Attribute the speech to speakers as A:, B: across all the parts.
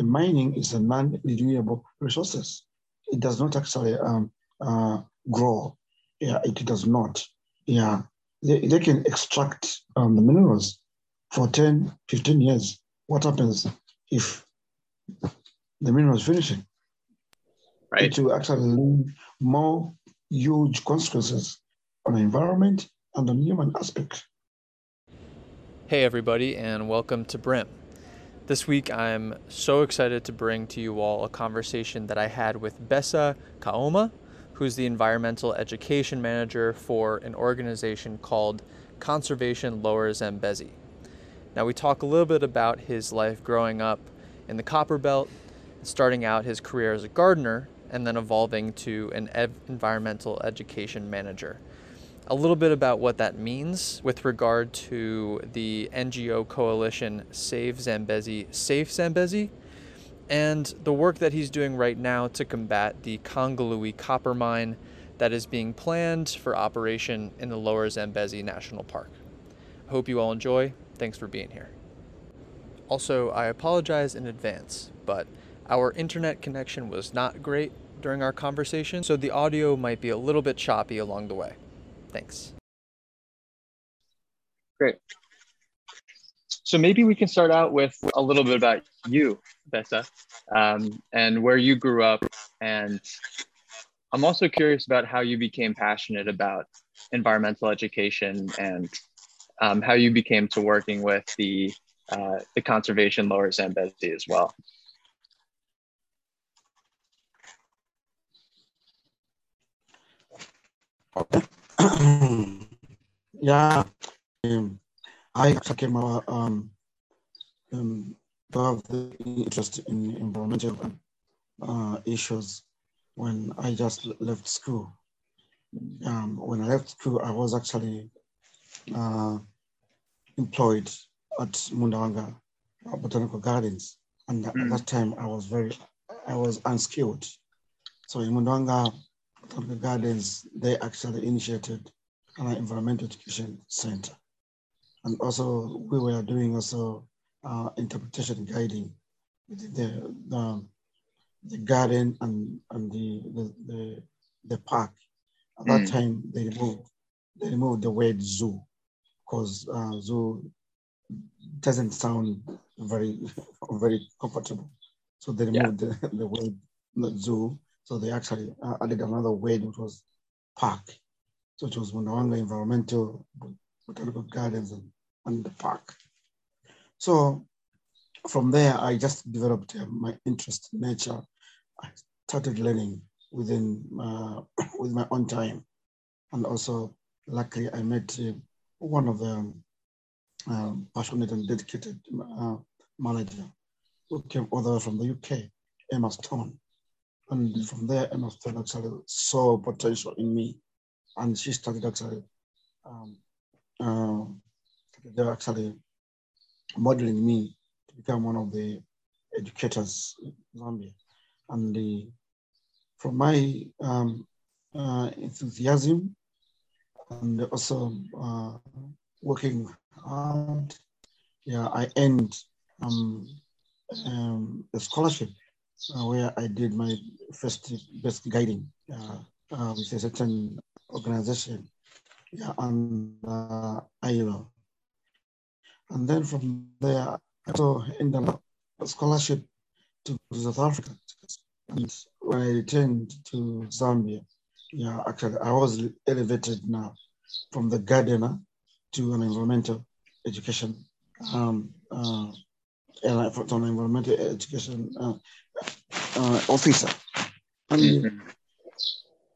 A: the mining is a non-renewable resources. It does not actually um, uh, grow. Yeah, it does not. Yeah, they, they can extract um, the minerals for 10, 15 years. What happens if the mineral is finishing?
B: Right.
A: It will actually leave more huge consequences on the environment and on human aspect.
C: Hey, everybody, and welcome to Brym. This week, I'm so excited to bring to you all a conversation that I had with Besa Kaoma, who's the environmental education manager for an organization called Conservation Lower Zambezi. Now, we talk a little bit about his life growing up in the Copper Belt, starting out his career as a gardener, and then evolving to an ev- environmental education manager a little bit about what that means with regard to the NGO coalition Save Zambezi, Safe Zambezi, and the work that he's doing right now to combat the Kangaluwi copper mine that is being planned for operation in the lower Zambezi National Park. I hope you all enjoy. Thanks for being here. Also, I apologize in advance, but our internet connection was not great during our conversation, so the audio might be a little bit choppy along the way. Thanks.
B: Great. So maybe we can start out with a little bit about you, Besa, um, and where you grew up. And I'm also curious about how you became passionate about environmental education and um, how you became to working with the uh, the conservation Lower Zambezi as well.
A: Okay. yeah, um, I actually came out um, um, have the interest in environmental uh, issues when I just left school. Um, when I left school, I was actually uh, employed at Mundawanga Botanical Gardens, and at that time I was very, I was unskilled. So in Mundawanga Botanical Gardens, they actually initiated an environmental education center. And also we were doing also uh, interpretation guiding the, the, the garden and, and the, the, the, the park. At that mm. time, they removed, they removed the word zoo because uh, zoo doesn't sound very, very comfortable. So they removed yeah. the, the word zoo so they actually added another word, which was park. So it was Mundawanga Environmental Botanical Gardens and, and the park. So from there, I just developed uh, my interest in nature. I started learning within uh, with my own time, and also luckily I met uh, one of the um, passionate and dedicated uh, manager who came all the way from the UK, Emma Stone. And from there, Emma actually saw potential in me. And she started actually, um, uh, they're actually modeling me to become one of the educators in Zambia. And the, from my um, uh, enthusiasm and also uh, working hard, yeah, I earned um, um, a scholarship uh, where I did my first best guiding uh, uh, with a certain organization yeah, and uh, ILO. And then from there, I also ended up a scholarship to South Africa. And when I returned to Zambia, yeah, actually, I was elevated now from the gardener to an environmental education um, uh, from an environmental education uh, uh, officer. And mm-hmm.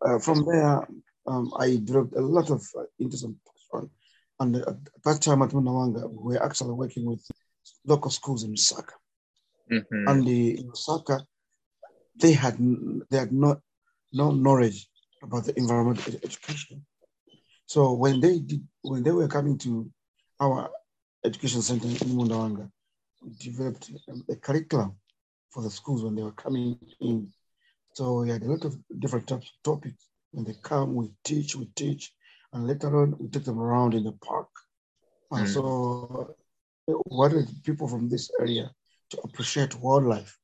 A: uh, from there, um, I developed a lot of uh, interest in and at that time at Mundawanga, we were actually working with local schools in Lusaka. Mm-hmm. And the, in Lusaka, they had they had not no knowledge about the environmental education. So when they did when they were coming to our education center in Mundawanga, we developed a curriculum for the schools when they were coming in. So we had a lot of different types of topics. When they come, we teach, we teach, and later on we take them around in the park. Mm. And so wanted people from this area to appreciate wildlife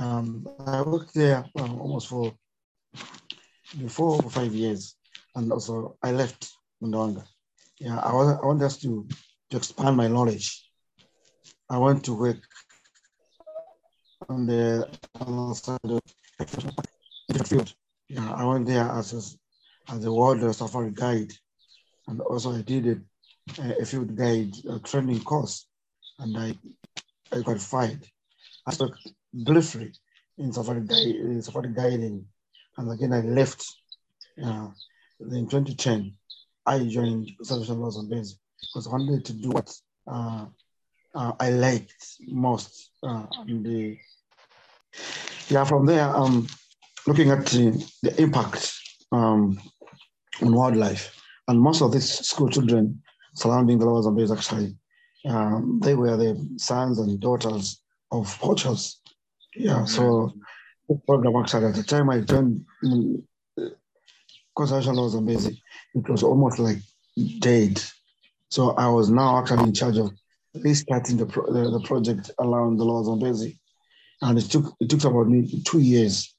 A: Um, I worked there uh, almost for four or five years, and also I left Mundawanga. Yeah, I want, I want us to, to expand my knowledge. I want to work on the side of the field. Yeah, I went there as a, as a world safari guide, and also I did a, a field guide a training course, and I I fired. I took briefly in safari, guide, in safari guiding, and again I left. Uh, in 2010, I joined Conservation Lower Zambezi because I wanted to do what uh, uh, I liked most. Uh, the, yeah, from there, um, looking at the, the impact um, on wildlife, and most of these school children surrounding the Lower Zambezi actually, um, they were the sons and daughters of poachers. Yeah, so the program actually at the time I joined conservation Lower Zambezi, it was almost like dead. So I was now actually in charge of restarting the, pro- the, the project around the Lower Zambezi. And it took it took about me two years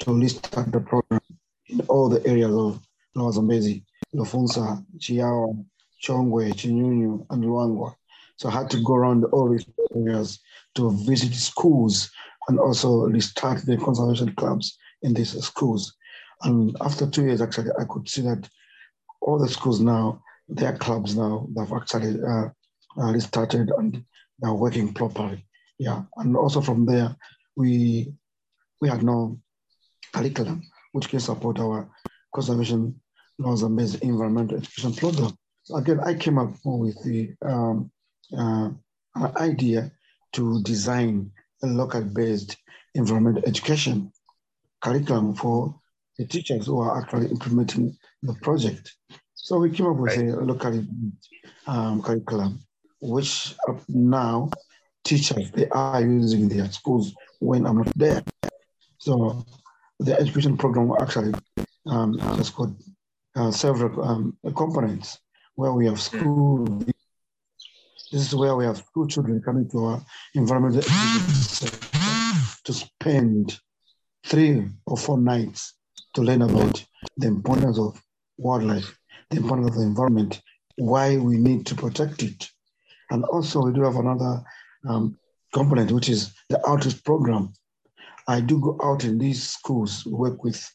A: to restart the program in all the areas of on basic, Lofunsa, Chiawa, Chongwe, Chinyunyu, and Luangwa. So I had to go around all these areas to visit schools and also restart the conservation clubs in these schools. And after two years, actually, I could see that all the schools now, their clubs now, they've actually uh, uh, restarted and they're working properly. Yeah, and also from there, we we had no curriculum which can support our conservation Lower Zambezi environmental education program. So again, I came up with the um, uh, idea to design a local-based environmental education curriculum for the teachers who are actually implementing the project. So we came up with right. a local um, curriculum, which up now teachers they are using in their schools when I'm not there. So the education program actually um, has got uh, several um, components where we have school. This is where we have school children coming to our environmental to spend three or four nights to learn about the importance of wildlife, the importance of the environment, why we need to protect it. And also, we do have another um, component, which is the outreach program. I do go out in these schools, work with,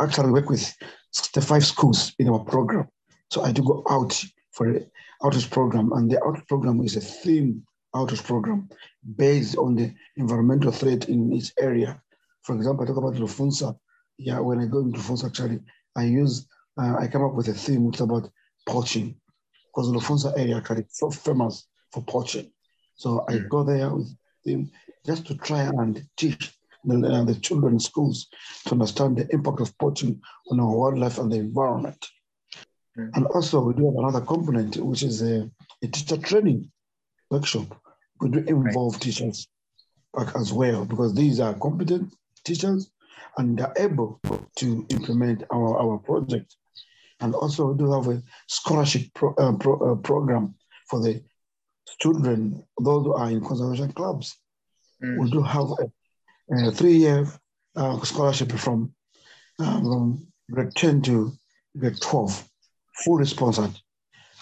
A: actually work with 65 schools in our program. So I do go out for the outreach program, and the outreach program is a theme outreach program based on the environmental threat in each area. For example, I talk about Lufunsa yeah, when I go into phones, actually, I use, uh, I come up with a theme which is about poaching because the Lofonsa area is so famous for poaching. So I mm. go there with them just to try and teach the, uh, the children in schools to understand the impact of poaching on our wildlife and the environment. Mm. And also, we do have another component, which is a, a teacher training workshop. We do involve right. teachers as well because these are competent teachers and they're able to implement our, our project. And also we do have a scholarship pro, uh, pro, uh, program for the children, those who are in conservation clubs. Mm. We do have a, a three-year uh, scholarship from, um, grade 10 to grade 12, fully sponsored.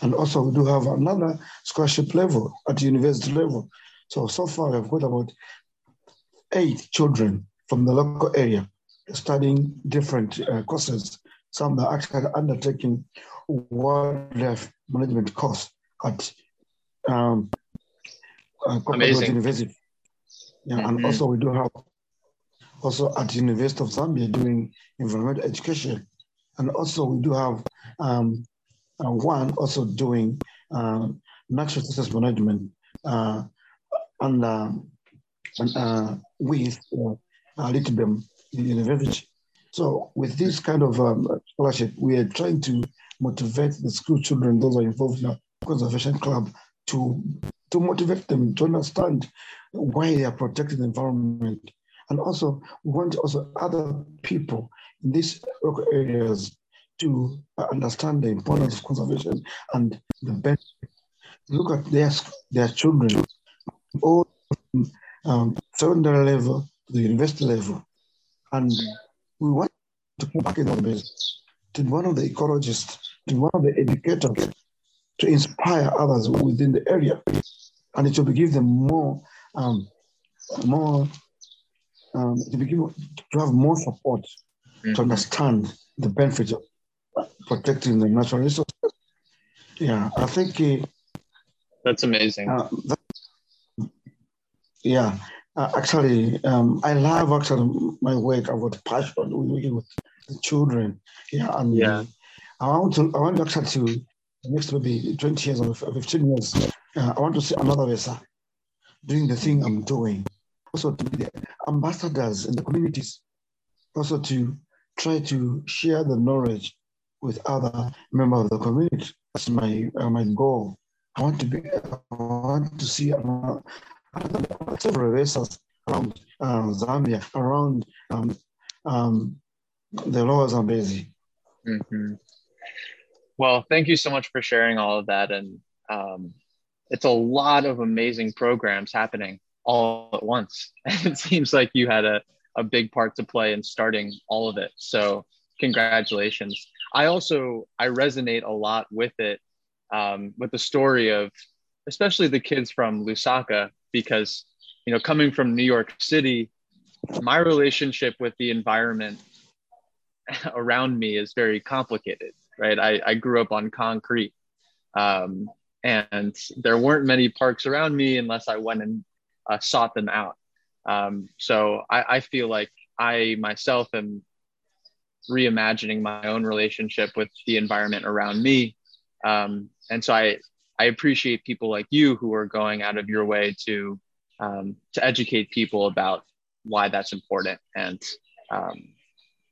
A: And also we do have another scholarship level at university level. So, so far I've got about eight children from the local area studying different uh, courses. Some are actually undertaking wildlife management course at um, uh, University. Yeah, mm-hmm. and also we do have also at the University of Zambia doing environmental education, and also we do have um, uh, one also doing uh, natural resources management uh, and, uh, and uh, with uh, Litbem university. So with this kind of um, scholarship, we are trying to motivate the school children, those are involved in our conservation club, to to motivate them to understand why they are protecting the environment. And also, we want also other people in these local areas to understand the importance of conservation and the benefit. Look at their, their children, all um, secondary level to the university level. And we want to put back in the base to one of the ecologists, to one of the educators to inspire others within the area. And it will give them more, um, more, um, to, to have more support mm-hmm. to understand the benefits of protecting the natural resources. Yeah, I think uh,
B: that's amazing. Uh, that,
A: yeah, uh, actually, um, I love actually my work. I've got passion working with the children. Yeah, and
B: yeah.
A: I want to. I want actually to next maybe twenty years or fifteen years. Uh, I want to see another Besa doing the thing I'm doing. Also to be the ambassadors in the communities. Also to try to share the knowledge with other members of the community. That's my uh, my goal. I want to be. I want to see another, several Besas around um, Zambia, around um, um, the lower Zambezi.
B: Mm-hmm. Well, thank you so much for sharing all of that. And um, it's a lot of amazing programs happening all at once. And it seems like you had a, a big part to play in starting all of it. So congratulations. I also, I resonate a lot with it, um, with the story of especially the kids from Lusaka, because, you know, coming from New York City, my relationship with the environment around me is very complicated, right? I, I grew up on concrete. Um, and there weren't many parks around me unless I went and uh, sought them out. Um, so I, I feel like I myself am reimagining my own relationship with the environment around me. Um, and so I, I appreciate people like you who are going out of your way to, um, to educate people about why that's important. And um,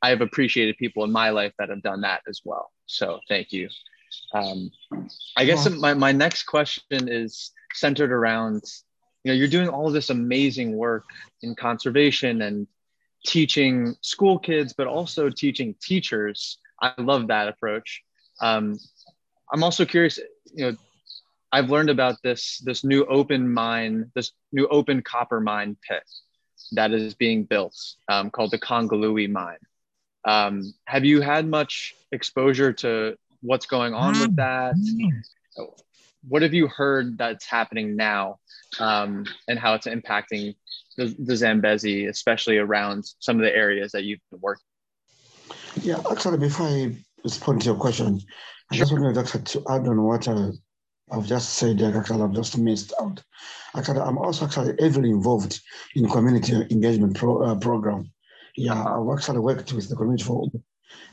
B: I have appreciated people in my life that have done that as well. So thank you. Um, I guess my, my next question is centered around, you know, you're doing all this amazing work in conservation and teaching school kids, but also teaching teachers. I love that approach. Um, I'm also curious, you know, I've learned about this this new open mine, this new open copper mine pit that is being built um, called the Kangaluwi mine. Um, have you had much exposure to what's going on with that? What have you heard that's happening now um, and how it's impacting the, the Zambezi, especially around some of the areas that you've been working?
A: Yeah, actually, before I respond to your question, I just wanted to add on what I, have just said that actually I've just missed out. Actually, I'm also actually heavily involved in community engagement pro, uh, program. Yeah. I've actually worked with the community for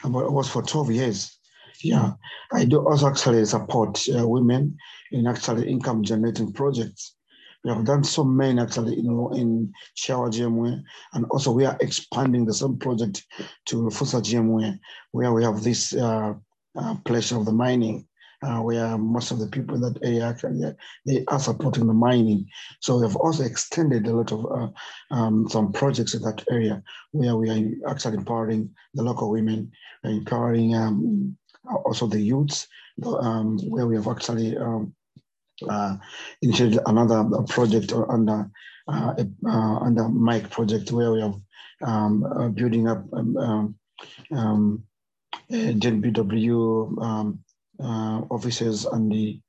A: about was for 12 years. Yeah, I do also actually support uh, women in actually income generating projects. We have done so many actually, you know, in Chiawa GMW, and also we are expanding the same project to Fusa GMW, where we have this uh, uh, of the mining uh, where most of the people in that area actually they are supporting the mining. So we have also extended a lot of uh, um, some projects in that area where we are actually empowering the local women, empowering um, also the youths, um, where we have actually um, uh, initiated another project under uh, uh, under Mike project where we have um, uh, building up um, um, uh, offices and the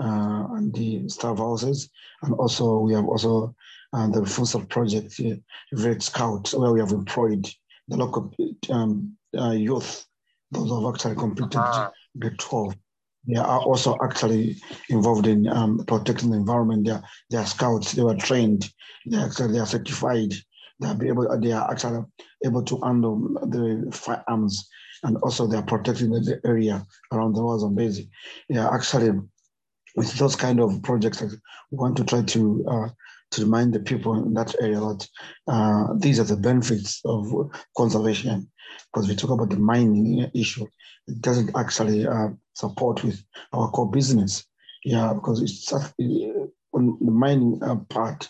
A: uh, and the staff houses, and also we have also uh, the Funsal project, uh, Red Scouts, where we have employed the local um, uh, youth, those who have actually completed uh-huh. the 12. They are also actually involved in um, protecting the environment. They are, they are scouts. They were trained. They are actually they are certified. They are able. They are actually able to handle the firearms and also they are protecting the area around the Bezi. Yeah, actually, with those kind of projects, we want to try to uh, to remind the people in that area that uh, these are the benefits of conservation. Because we talk about the mining issue, it doesn't actually uh, support with our core business. Yeah, because it's uh, on the mining uh, part.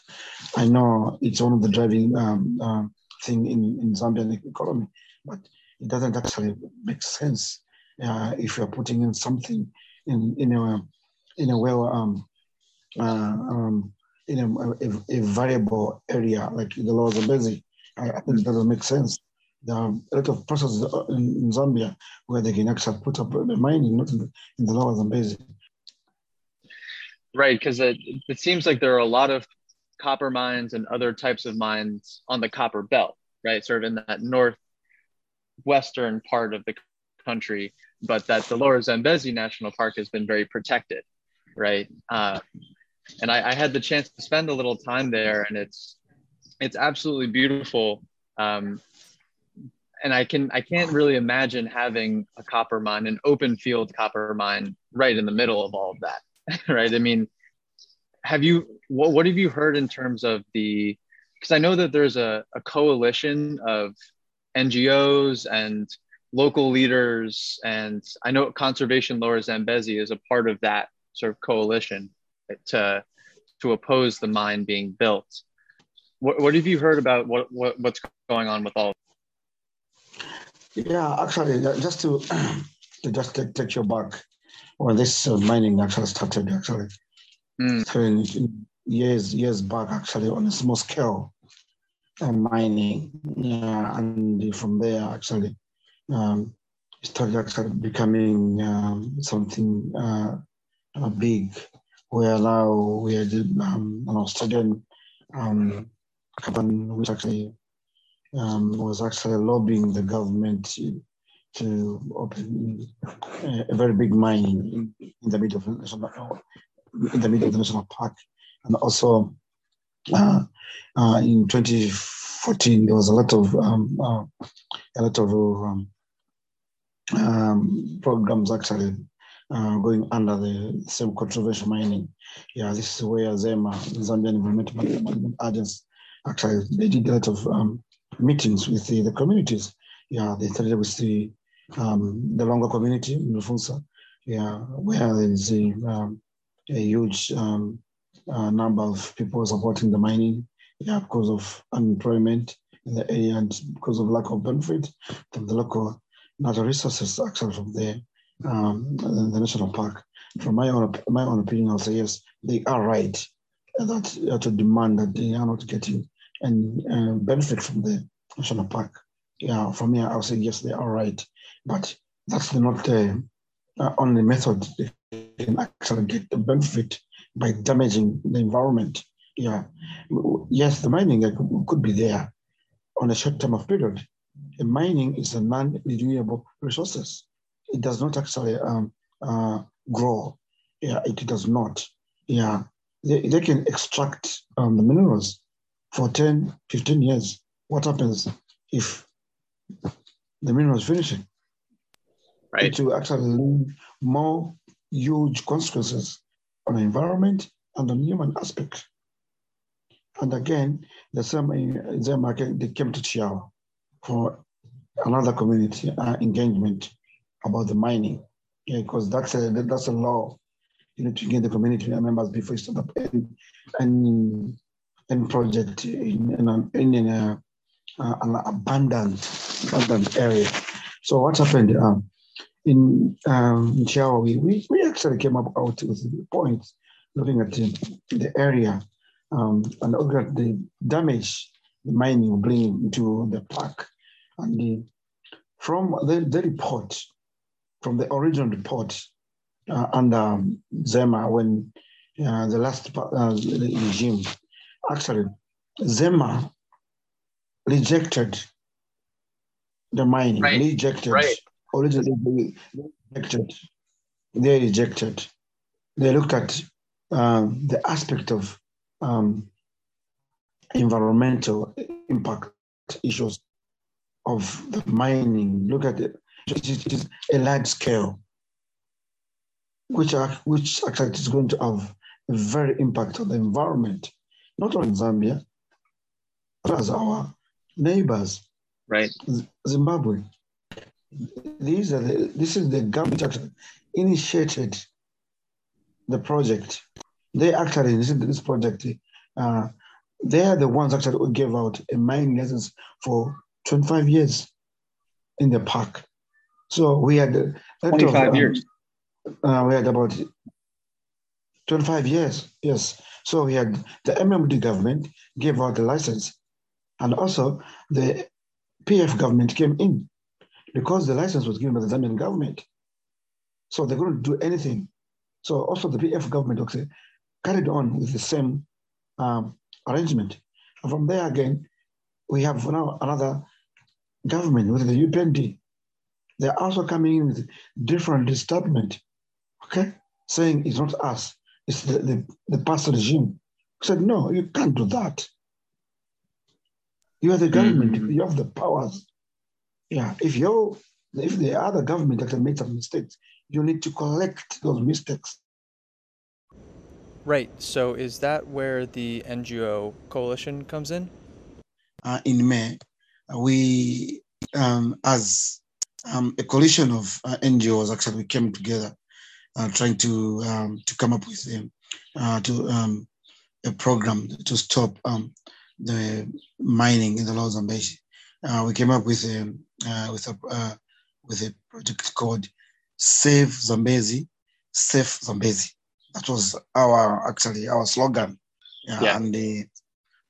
A: I know it's one of the driving um, uh, thing in in Zambian economy, but it doesn't actually make sense uh, if you're putting in something in in a in a well um, uh, um, in a, a, a, variable area like the Lower Zambezi. I, I think it doesn't make sense. There are a lot of processes in, in Zambia where they can actually put up the mining, not in the, in the lower Zambezi.
B: Right, because it, it seems like there are a lot of copper mines and other types of mines on the copper belt, right? Sort of in that northwestern part of the country, but that the lower Zambezi National Park has been very protected, right? Uh, and I, I, had the chance to spend a little time there, and it's it's absolutely beautiful. Um, and I can I can't really imagine having a copper mine, an open field copper mine, right in the middle of all of that, right? I mean, have you what what have you heard in terms of the? Because I know that there's a, a coalition of NGOs and local leaders, and I know Conservation Lower Zambezi is a part of that sort of coalition to to oppose the mine being built. What, what have you heard about what, what what's going on with all?
A: Yeah, actually, just to, to just take, take you back when this uh, mining actually started, actually, mm. so in, in years years back, actually on a small scale, mining, and from there actually um, started actually becoming um, something uh, uh, big. Where now we had um, an Australian um, company which actually um, was actually lobbying the government to, open a, a, very big mine in, the middle of national, in the middle of the national park, and also uh, uh, in 2014 there was a lot of um, uh, a lot of um, um, programs actually uh, going under the same controversial mining. Yeah, this is where ZEMA, the Zambian Environmental Management Agency, actually they did a lot of um, meetings with the, the, communities. Yeah, they started with the um, the Longa community in Rufunsa, yeah, where there is a, um, a huge um, uh, number of people supporting the mining, yeah, because of unemployment in the area and because of lack of benefit from the local natural resources actually from the, um, the national park. From my own my own opinion, I'll say yes, they are right and that uh, to demand that they are not getting any uh, benefit from the national park. Yeah, for me, I'll say yes, they are right, but that's not the uh, only method they can actually get the benefit by damaging the environment. Yeah, yes, the mining could be there on a short term of period, The mining is a non-renewable resources. It does not actually um, uh, grow. Yeah, it does not. Yeah, they, they can extract um, the minerals for 10, 15 years. What happens if the minerals finishing?
B: Right.
A: It will actually leave more huge consequences on the environment and on human aspect. And again, the same, in the they came to Chiawa for another community uh, engagement about the mining, because yeah, that's a that's a law. You need to get the community members before you start up any any, project in in, in, in a, uh, an abandoned abandoned area. So what happened um, in um, Chiawa, we, we actually came up out with the points looking at the, the area um, and looking at the damage the mining will bring into the park and the, from the, the report, from the original report uh, under um, Zema, when uh, the last uh, regime, actually, Zema rejected the mining,
B: right.
A: rejected,
B: right.
A: Originally they rejected, they rejected. They looked at um, the aspect of um, environmental impact issues of the mining. Look at it. It is a large scale, which, are, which actually is going to have a very impact on the environment, not only in Zambia, but as our neighbors.
B: Right.
A: Zimbabwe. These are the, this is the government actually initiated the project. They actually initiated this project. Uh, they are the ones actually who gave out a mining license for 25 years in the park. So we had
B: 25 of, um, years.
A: Uh, we had about 25 years, yes. So we had the MMD government gave out the license And also, the PF government came in because the license was given by the Zambian government. So they couldn't do anything. So also the PF government also carried on with the same um, arrangement. And from there again, we have now another government with the UPND. They're also coming in with different statement, okay, saying it's not us, it's the, the, the past regime. We said, no, you can't do that. You are the government, mm-hmm. you have the powers. Yeah, if you if the other government actually made some mistakes, you need to correct those mistakes.
C: Right. So is that where the NGO coalition comes in?
A: Uh, in May, we, um, as um, a coalition of uh, NGOs, actually, we came together uh, trying to um, to come up with uh, to um, a program to stop um, the mining in the Lower Zambezi. Uh, we came up with a with a uh, with a project called Save Zambezi, Safe Zambezi. That was our actually our slogan, yeah. and uh,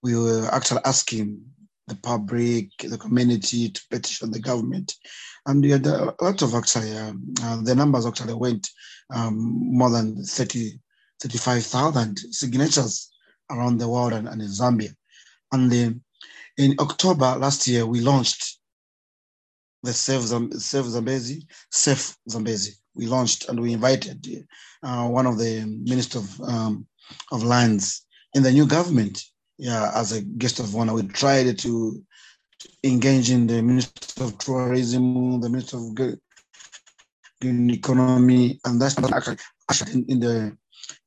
A: we were actually asking the public, the community to petition the government. And we had a lot of actually, um, uh, the numbers actually went um, more than 30, 35,000 signatures around the world and, and in Zambia. And then in October last year, we launched the Save, Save Zambezi, Safe Zambezi. We launched and we invited uh, one of the minister of, um, of lands in the new government yeah, as a guest of honor. We tried to engage in the Minister of Tourism, the Minister of Green Economy, and that's actually, actually in, in the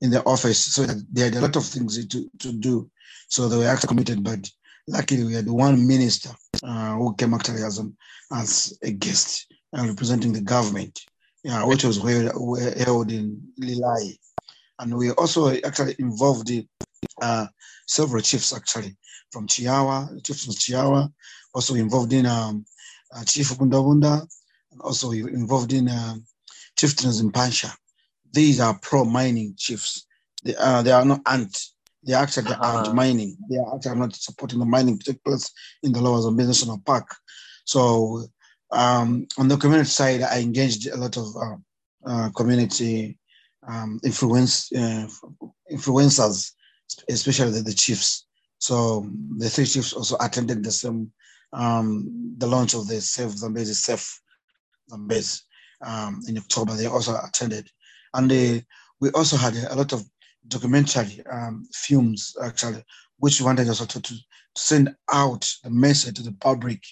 A: in the office. So they had a lot of things to, to do. So they were actually committed, but luckily we had one minister uh, who came actually as, an, as a guest uh, representing the government, yeah, which was held, in Lilai. And we also actually involved in uh, several chiefs actually from Chiawa, chiefs from Chiawa, also involved in um, uh, Chief Bundabunda, and also involved in um, chieftains in Pancha. These are pro-mining chiefs. They, uh, they are not anti. They are actually uh-huh. anti-mining. They are actually not supporting the mining to take place in the Lower Zambezi National Park. So um, on the community side, I engaged a lot of uh, uh, community um, influence uh, influencers especially the, the chiefs. So the three chiefs also attended the same um, the launch of the Save Zambezi Safe Zambezi um, in October. They also attended, and they, we also had a, lot of documentary um, films actually, which wanted also to, to send out the message to the public.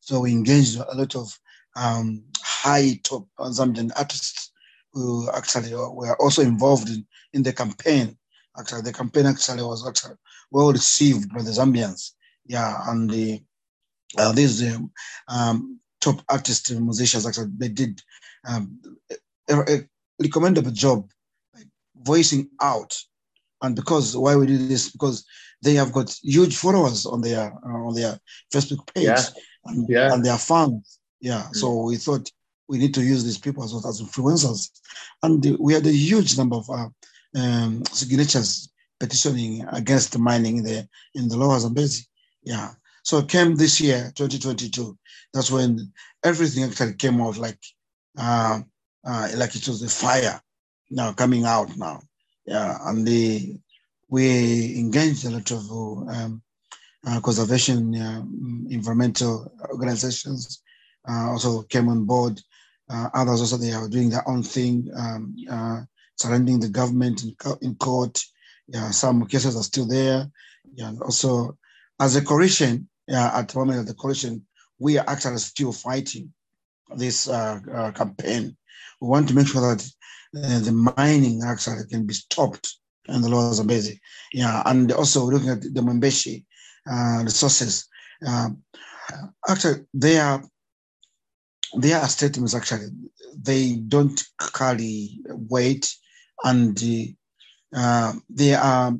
A: So we engaged a lot of um, high top Zambian artists who actually were also involved in, in the campaign Actually, the campaign actually was actually well received by the Zambians. Yeah, and the uh, these um, um, top artists and musicians actually they did um, a, a recommendable job voicing out. And because why we do this because they have got huge followers on their uh, on their Facebook page yeah. And, yeah. and their fans. Yeah, mm-hmm. so we thought we need to use these people as, well as influencers, and we had a huge number of uh, um, signatures petitioning against mining in the in the lower Zambezi. Yeah. So it came this year, 2022. That's when everything actually came out like uh, uh, like it was a fire now coming out now. Yeah, and the we engaged a lot of um, uh, conservation uh, environmental organizations uh, also came on board. Uh, others also they are doing their own thing. Um, surrounding the government in, in court. Yeah, some cases are still there. Yeah, and also as a coalition, yeah, at the moment of the coalition, we are actually still fighting this uh, uh, campaign. We want to make sure that uh, the mining actually can be stopped in the Lower Zambezi. Yeah, and also looking at the Mwembeshi uh, resources. Um, actually, they are their statements actually they don't carry weight and uh, they are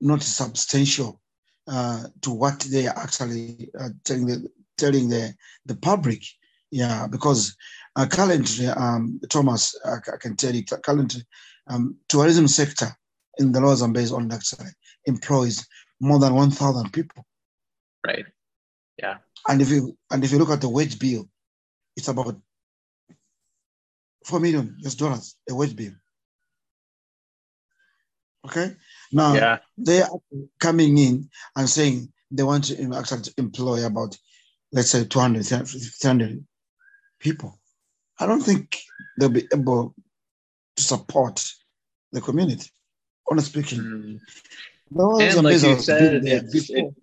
A: not substantial uh, to what they are actually uh, telling the telling the the public. Yeah, because uh, currently, um, Thomas, I, I, can tell you, currently, um, tourism sector in the Lower Zambezi on actually employs more than one thousand people.
B: Right. Yeah.
A: And if you and if you look at the wage bill, it's about four million US dollars a wage bill. Okay. Now
B: Yeah.
A: they are coming in and saying they want to actually employ about, let's say, 200, 300 people. I don't think they'll be able to support the community, honestly speaking.
B: Mm. And like you said, it's, it,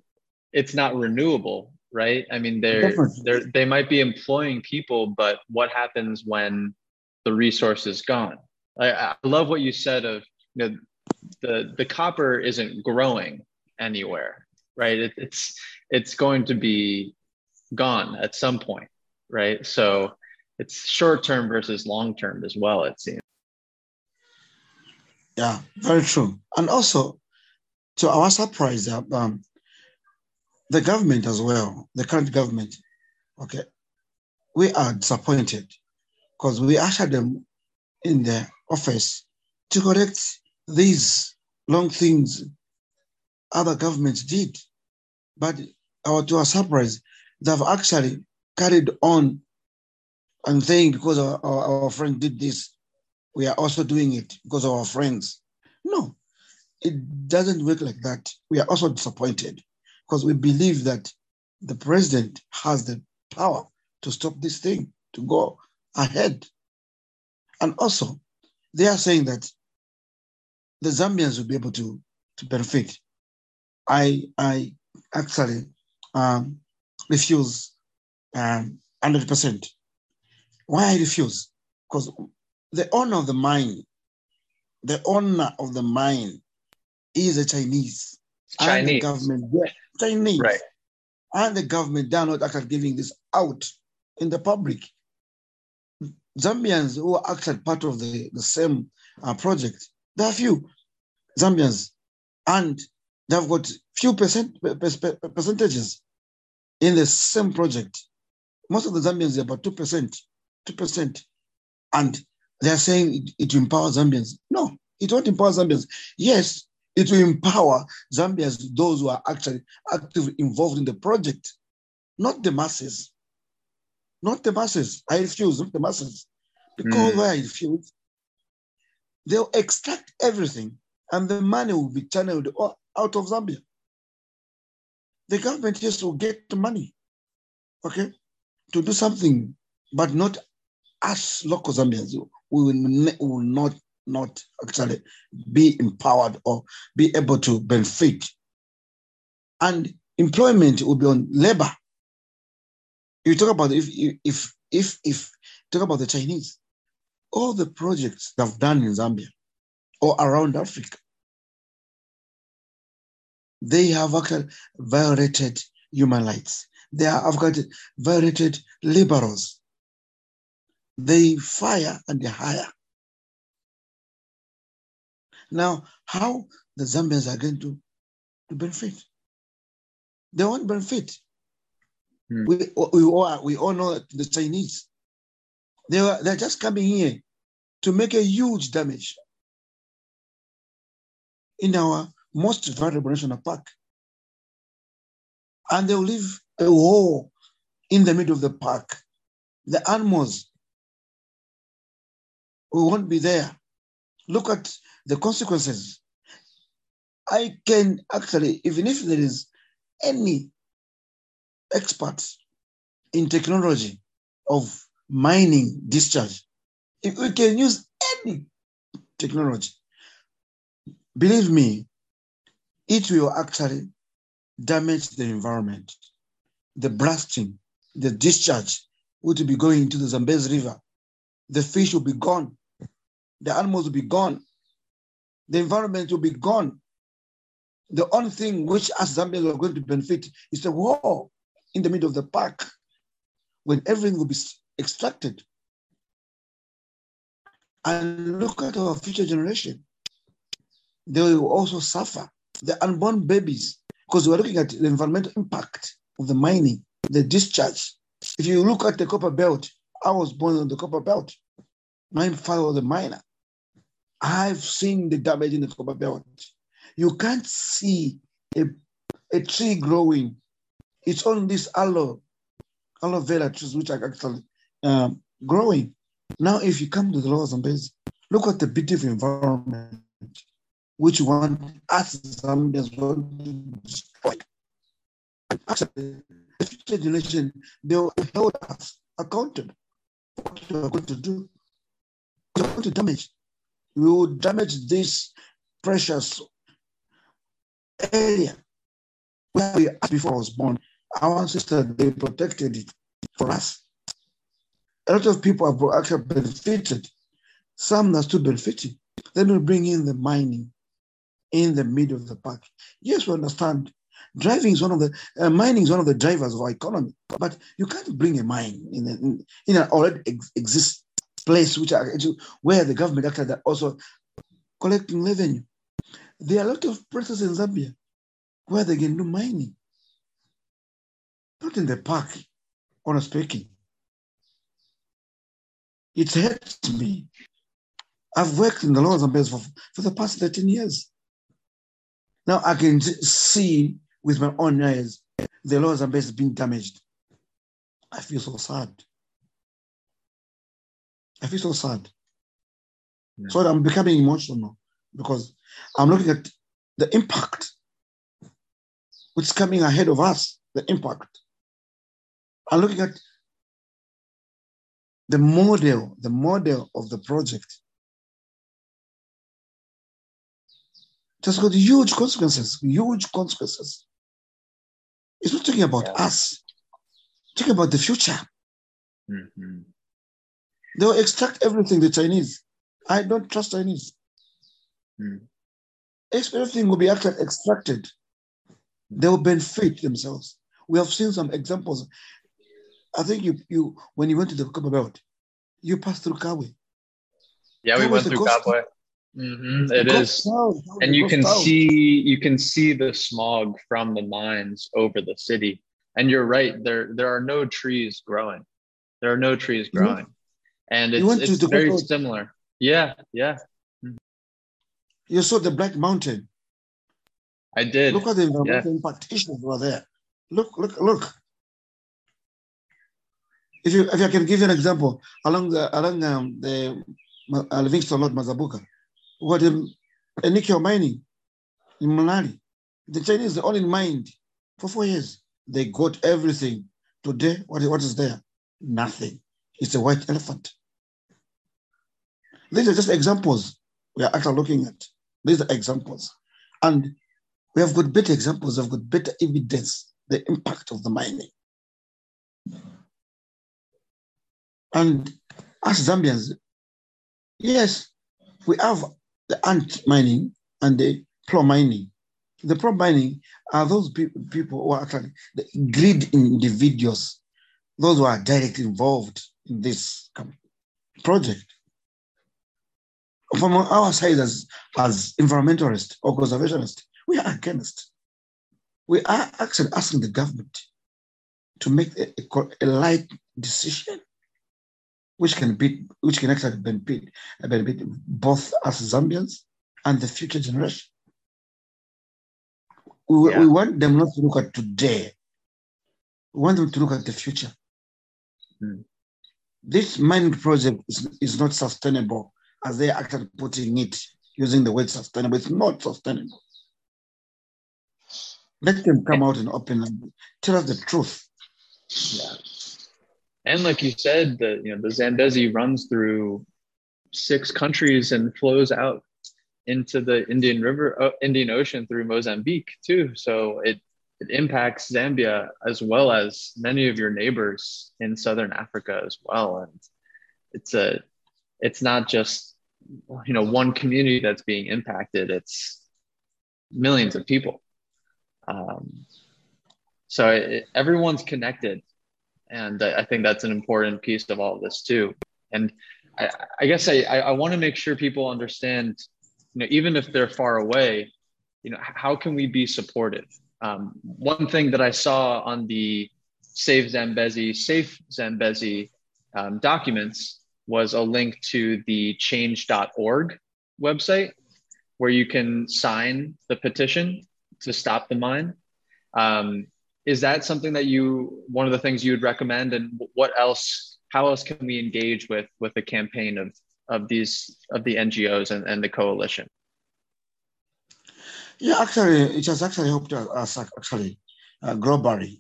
B: it's not renewable, right? I mean, they're, they're, they might be employing people, but what happens when the resource is gone? I, I love what you said of, you know, the, the copper isn't growing anywhere, right? It, it's, it's going to be gone at some point, right? So it's short term versus long term as well, it seems.
A: Yeah, very true. And also, to our surprise, uh, um, the government as well, the current government, okay, we are disappointed because we ushered them in the office to correct these long things other governments did. But our, to our surprise, they've actually carried on and saying because our, our, our friend did this, we are also doing it because of our friends. No, it doesn't work like that. We are also disappointed because we believe that the president has the power to stop this thing, to go ahead. And also, they are saying that the Zambians will be able to, to benefit. I, I actually um, refuse um, 100%. Why I refuse? Because the owner of the mine, the owner of the mine is a Chinese. And the
B: Chinese.
A: government, yeah, Chinese.
B: Right.
A: And the government, they are not actually giving this out in the public. Zambians who are actually part of the, the same uh, project, there are few Zambians, and they've got few percent per- per- percentages in the same project. Most of the Zambians are about two percent, and they are saying it, it will empower Zambians. No, it won't empower Zambians. Yes, it will empower Zambians, those who are actually actively involved in the project, not the masses. Not the masses. I refuse, not the masses. Because
B: Mm.
A: why I refuse, they'll extract everything and the money will be channeled out of Zambia. The government just will get the money, okay, to do something, but not us local Zambians. We will, will not, not actually be empowered or be able to benefit. And employment will be on labor. You talk about if if if if talk about the Chinese, all the projects they've done in Zambia or around Africa, they have actually violated human rights. They have violated liberals. They fire and they hire. Now, how the Zambians are going to, to benefit? They won't benefit.
B: Hmm.
A: We, we, all, we all know that the Chinese, they are, they're just coming here to make a huge damage in our most valuable national park. And they'll leave a hole in the middle of the park. The animals we won't be there. Look at the consequences. I can actually, even if there is any expert in technology of mining discharge, if we can use any technology, believe me, it will actually damage the environment. The blasting, the discharge would be going into the Zambezi River. The fish will be gone. The animals will be gone. The environment will be gone. The only thing which us Zambians are going to benefit is the wall in the middle of the park when everything will be extracted. And look at our future generation. They will also suffer. The unborn babies, because we're looking at the environmental impact of the mining, the discharge. If you look at the copper belt, I was born on the copper belt. My father was a miner. I've seen the damage in the copper belt. You can't see a, a tree growing It's only these aloe, aloe vera trees which are actually um, growing. Now, if you come to the lower Zambezi, look at the beautiful environment which want us Zambians want to destroy. Actually, the future generation, they will hold us accountable for what we are going to do. We are going to damage. We will damage this precious area where we, asked before I was born, our ancestors, they protected it for us. A lot of people have actually benefited. Some are still benefiting. Then we bring in the mining in the middle of the park. Yes, we understand. Driving is one of the uh, mining is one of the drivers of our economy, but you can't bring a mine in, in, in an already ex- place which are where the government actually also collecting revenue. There are a lot of places in Zambia where they can do mining, not in the park, honest speaking. It hurts me. I've worked in the Lower Zambezi for, for the past 13 years. Now I can see with my own eyes the Lower Zambezi being damaged. I feel so sad. I feel so sad. Yeah. So I'm becoming emotional because I'm looking at the impact which is coming ahead of us, the impact. I'm looking at the model, the model of the project. Just got huge consequences, huge consequences. It's not talking about yeah. us, it's talking about the future. Mm-hmm. They'll extract everything, the Chinese. I don't trust Chinese. Mm. Everything will be actually extracted. They will benefit themselves. We have seen some examples. I think you, you when you went to the Copper Belt, you passed through Kabwe.
B: Yeah, we went through Kabwe. Mm-hmm. It is, down, and you can down. see you can see the smog from the mines over the city. And you're right there. There are no trees growing. There are no trees growing, and it's, it's very similar. Yeah, yeah.
A: You saw the Black Mountain.
B: I did.
A: Look at the environmental yeah. impact issues over there. Look, look, look. If you, if I can give you an example, along the along um, the uh, Livingstone Road, Mazabuka, what um, a nickel mining in Munali. The Chinese only mined for four years. They got everything. Today, what, what is there? Nothing. It's a white elephant. These are just examples we are actually looking at. These are examples. And we have got better examples, we've got better evidence, the impact of the mining. And as Zambians, yes, we have the ant mining and the pro mining. The pro mining are those pe- people who are actually the greed individuals, those who are directly involved in this project. From our side as, as environmentalists or conservationists, we are against. We are actually asking the government to make a, a, a light decision which can be which can actually benefit, benefit both us Zambians and the future generation. We, yeah. we want them not to look at today. We want them to look at the future. Mm. This mining project is, is not sustainable as they are actually putting it using the word sustainable. It's not sustainable. Let them come out and open and tell us the truth.
B: Yeah. And like you said, the you know the Zambezi runs through six countries and flows out into the Indian River, uh, Indian Ocean through Mozambique too. So it it impacts Zambia as well as many of your neighbors in southern Africa as well. And it's a it's not just you know one community that's being impacted; it's millions of people. Um, so it, everyone's connected and I think that's an important piece of all of this too. And I, I guess I, I want to make sure people understand, you know, even if they're far away, you know, how can we be supportive? Um, one thing that I saw on the Save Zambezi, Safe Zambezi um, documents was a link to the change.org website where you can sign the petition to stop the mine. Um, is that something that you one of the things you would recommend and what else how else can we engage with with the campaign of of these of the ngos and, and the coalition
A: yeah actually it has actually helped us actually uh, globally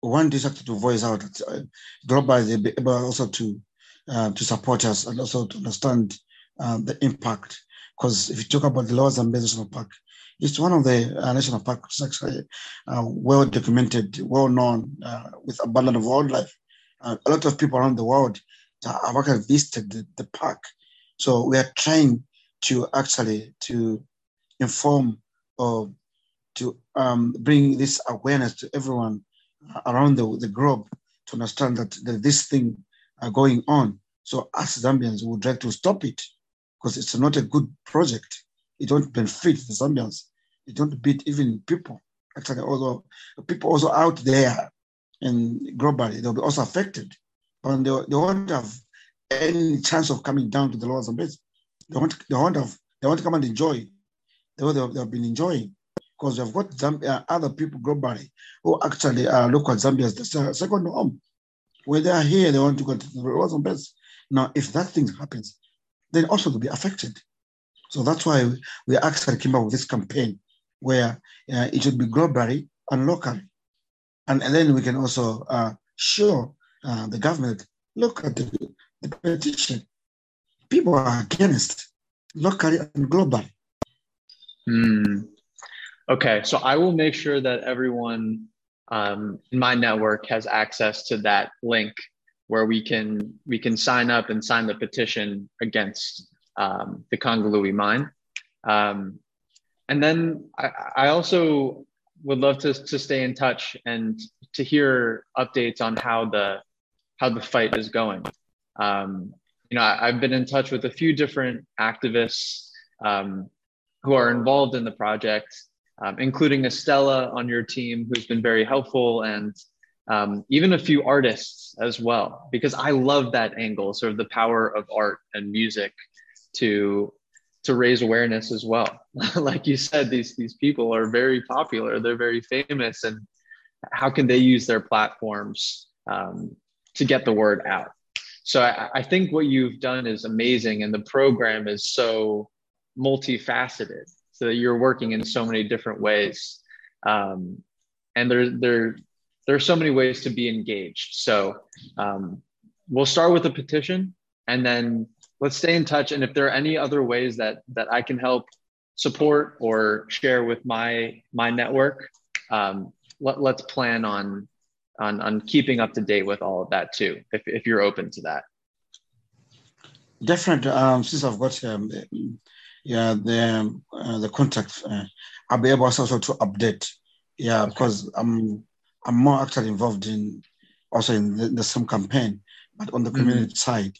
A: one is actually to voice out uh, globally they be able also to uh, to support us and also to understand uh, the impact because if you talk about the Lower Zambezi National Park, it's one of the uh, national parks actually uh, well documented, well known, uh, with abundance of wildlife. A lot of people around the world have actually visited the, the, park. So we are trying to actually to inform or to um, bring this awareness to everyone around the, the globe to understand that, that this thing are going on. So us Zambians would like to stop it because it's not a good project. It don't benefit the Zambians. It don't beat even people. Actually, although people also out there and globally, they'll be also affected. But they, they won't have any chance of coming down to the lower Zambezi. They won't, they won't have, they won't come and enjoy the way they have been enjoying. Because they've got Zambia, other people globally who actually uh, look at Zambia as the second home. When they are here, they want to go to the lower Zambezi. Now, if that thing happens, then also to be affected. So that's why we actually came up with this campaign where uh, it should be globally and locally. And, and then we can also uh, show uh, the government, look at the, the, petition. People are against locally and globally.
B: Mm. Okay, so I will make sure that everyone um, my network has access to that link where we can we can sign up and sign the petition against um, the Kangaluwi mine. Um, and then I, I, also would love to, to stay in touch and to hear updates on how the how the fight is going. Um, you know, I, have been in touch with a few different activists um, who are involved in the project, um, including Estella on your team, who's been very helpful and um, even a few artists as well, because I love that angle, sort of the power of art and music to to raise awareness as well. like you said, these these people are very popular, they're very famous, and how can they use their platforms um, to get the word out? So I, I think what you've done is amazing, and the program is so multifaceted, so you're working in so many different ways. Um, and there, there there are so many ways to be engaged. So um, we'll start with a petition and then let's stay in touch. And if there are any other ways that that I can help support or share with my my network, um, let, let's plan on, on on keeping up to date with all of that too, if, if you're open to that.
A: Definitely. Um, since I've got um, yeah the uh, the contact, uh, I'll be able also to update. Yeah, because I'm I'm more actually involved in also in the, the same campaign, but on the mm. community mm. side.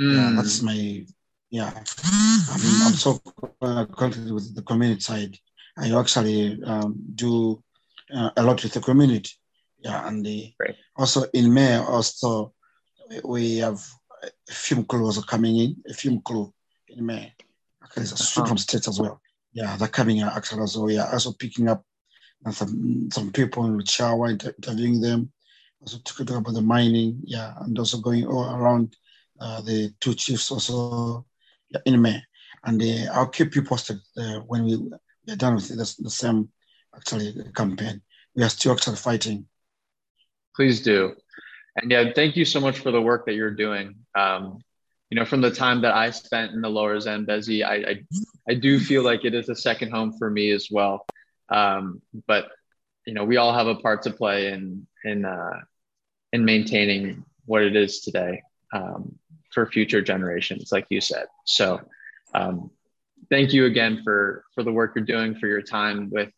A: Mm. Yeah, that's my yeah. I'm, I'm so uh, connected with the community side. I actually um, do uh, a lot with the community. Yeah, and the, also in May also we have a film crew also coming in, a film crew in May. It's a uh-huh. from states as well. Yeah, they're coming actually also. We are also picking up some some people in Ruchawa interviewing them. Also talking about the mining, yeah, and also going all around uh, the two chiefs also yeah, in May. And uh, I'll keep you posted uh, when we are done with this, the same actually campaign. We are still actually fighting.
B: Please do. And yeah, thank you so much for the work that you're doing. Um, you know, from the time that I spent in the lower Zambezi, I, I, I do feel like it is a second home for me as well. Um, but you know, we all have a part to play in in uh, in maintaining what it is today um, for future generations, like you said. So, um, thank you again for for the work you're doing, for your time with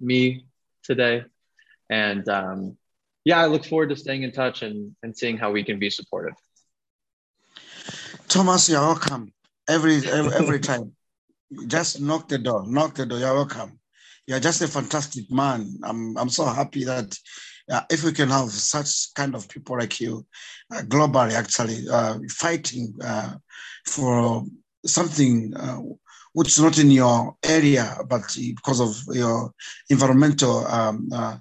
B: me today, and um, yeah, I look forward to staying in touch and and seeing how we can be supportive.
A: Thomas, you're welcome. Every every, every time, just knock the door. Knock the door. You're welcome you're just a fantastic man. I'm, I'm so happy that uh, if we can have such kind of people like you uh, globally, actually uh, fighting uh, for something uh, which is not in your area, but because of your environmental um, uh,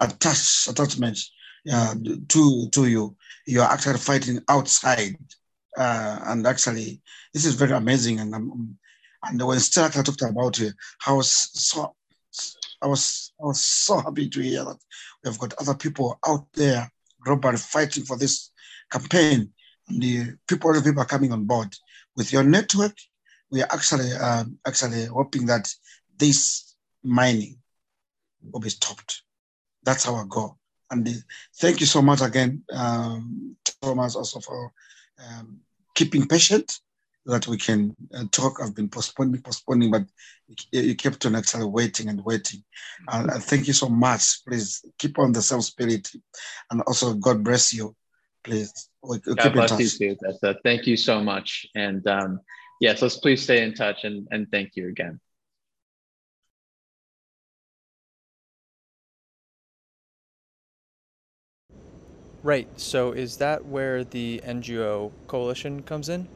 A: attach attachment to to you. You are actually fighting outside, uh, and actually, this is very amazing. And um, and when Stella talked about it, I was so I was I was so happy to hear that we've got other people out there globally fighting for this campaign. And the people, people are coming on board with your network. We are actually um, actually hoping that this mining will be stopped. That's our goal. And the, thank you so much again, um, Thomas, also for um, keeping patient that we can uh, talk. I've been postponing, postponing, but you, kept on actually waiting and waiting. Uh, thank you so much. Please keep on the same spirit, and also God bless you. Please,
B: we, we God bless you too. That's a, thank you so much, and um, yes, let's please stay in touch and and thank you again.
C: Right. So is that where the NGO coalition comes in?